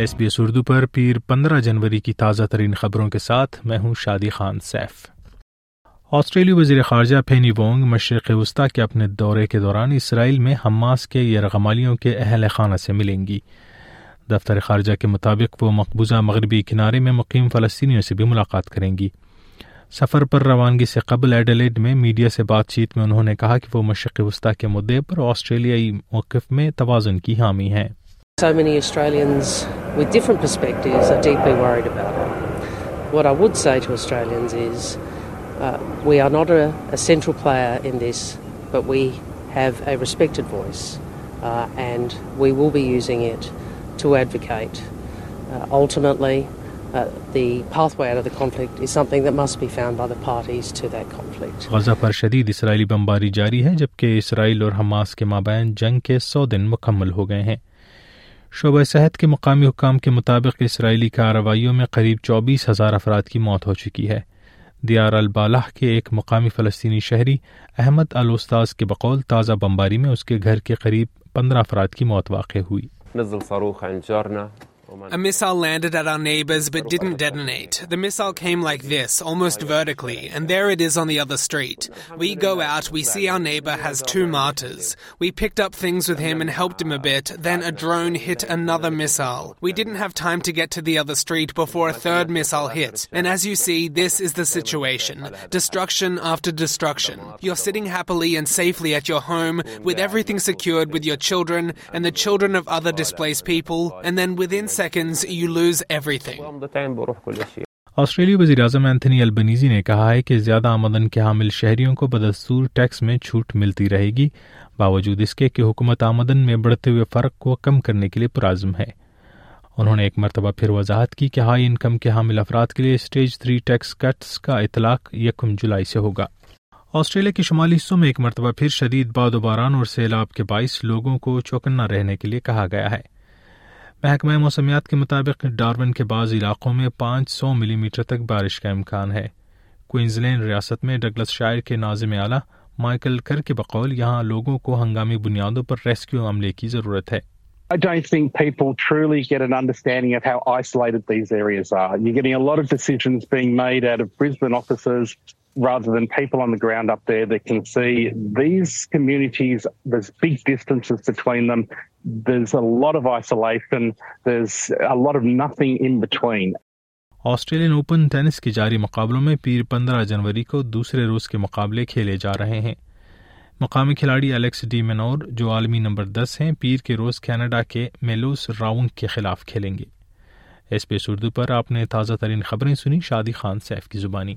S B S Urdu پر پیر پندرہ جنوری کی تازہ ترین خبروں کے ساتھ میں ہوں شادی خان سیف۔ آسٹریلی وزیر خارجہ پینی وونگ مشرق وسطی کے اپنے دورے کے دوران اسرائیل میں حماس کے یرغمالیوں کے اہل خانہ سے ملیں گی۔ دفتر خارجہ کے مطابق وہ مقبوضہ مغربی کنارے میں مقیم فلسطینیوں سے بھی ملاقات کریں گی۔ سفر پر روانگی سے قبل ایڈلیڈ میں میڈیا سے بات چیت میں انہوں نے کہا کہ وہ مشرق وسطی کے مدعے پر آسٹریلیائی موقف میں توازن کی حامی ہیں۔ So many Australians with different perspectives are deeply worried about it. What I would say to Australians is uh, we are not a, a, central player in this, but we have a respected voice uh, and we will be using it to advocate. Uh, ultimately, the pathway out of the conflict is something that must be found by the parties to that conflict. Gaza پر شدید اسرائیلی بمباری جاری ہے جبکہ اسرائیل اور Hamas کے مابین جنگ کے سو دن مکمل ہو گئے ہیں شعبہ صحت کے مقامی حکام کے مطابق اسرائیلی کارروائیوں میں قریب چوبیس ہزار افراد کی موت ہو چکی ہے۔ دیار البالح کے ایک مقامی فلسطینی شہری، احمد الوستاذ کے بقول تازہ بمباری میں اس کے گھر کے قریب پندرہ افراد کی موت واقع ہوئی۔ A missile landed at our neighbors but didn't detonate. The missile came like this, almost vertically, and there it is on the other street. We go out, we see our neighbor has two martyrs. We picked up things with him and helped him a bit, then a drone hit another missile. We didn't have time to get to the other street before a third missile hit. And as you see, this is the situation. Destruction after destruction. You're sitting happily and safely at your home with everything secured with your children and the children of other displaced people, and then within seconds you lose everything. آسٹریلی وزیر اعظم Anthony Albanese نے کہا ہے کہ زیادہ آمدن کے حامل شہریوں کو بدستور ٹیکس میں چھوٹ ملتی رہے گی باوجود اس کے کہ حکومت آمدن میں بڑھتے ہوئے فرق کو کم کرنے کے لیے پرعزم ہے۔ انہوں نے ایک مرتبہ پھر وضاحت کی کہ ہائی انکم کے حامل افراد کے لیے اسٹیج تھری ٹیکس کٹس کا اطلاق یکم جولائی سے ہوگا۔ آسٹریلیا کے شمالی حصوں میں ایک مرتبہ پھر شدید باد و باران اور سیلاب کے باعث لوگوں کو چوکنا رہنے کے لیے کہا گیا ہے۔ محکمہ موسمیات کے مطابق ڈارون کے بعض علاقوں میں پانچ سو ملی میٹر تک بارش کا امکان ہے کوئنزلینڈ ریاست میں ڈگلس شاعر کے نازم اعلیٰ مائیکل کر کے بقول یہاں لوگوں کو ہنگامی بنیادوں پر ریسکیو عملے کی ضرورت ہے I don't think people truly get an understanding of how isolated these areas are. You're getting a lot of decisions being made out of Brisbane offices rather than people on the ground up there that can see these communities, there's big distances between them. there's a lot of isolation, there's a lot of nothing in between. Australian Open tennis کے جاری مقابلوں میں پیر پندرہ جنوری کو دوسرے روز کے مقابلے کھیلے جا رہے ہیں مقامی کھلاڑی الیکس ڈی مینور جو عالمی نمبر دس ہیں پیر کے روز کینیڈا کے میلوس راؤنڈ کے خلاف کھیلیں گے ایس پی ایس اردو پر آپ نے تازہ ترین خبریں سنی شادی خان سیف کی زبانی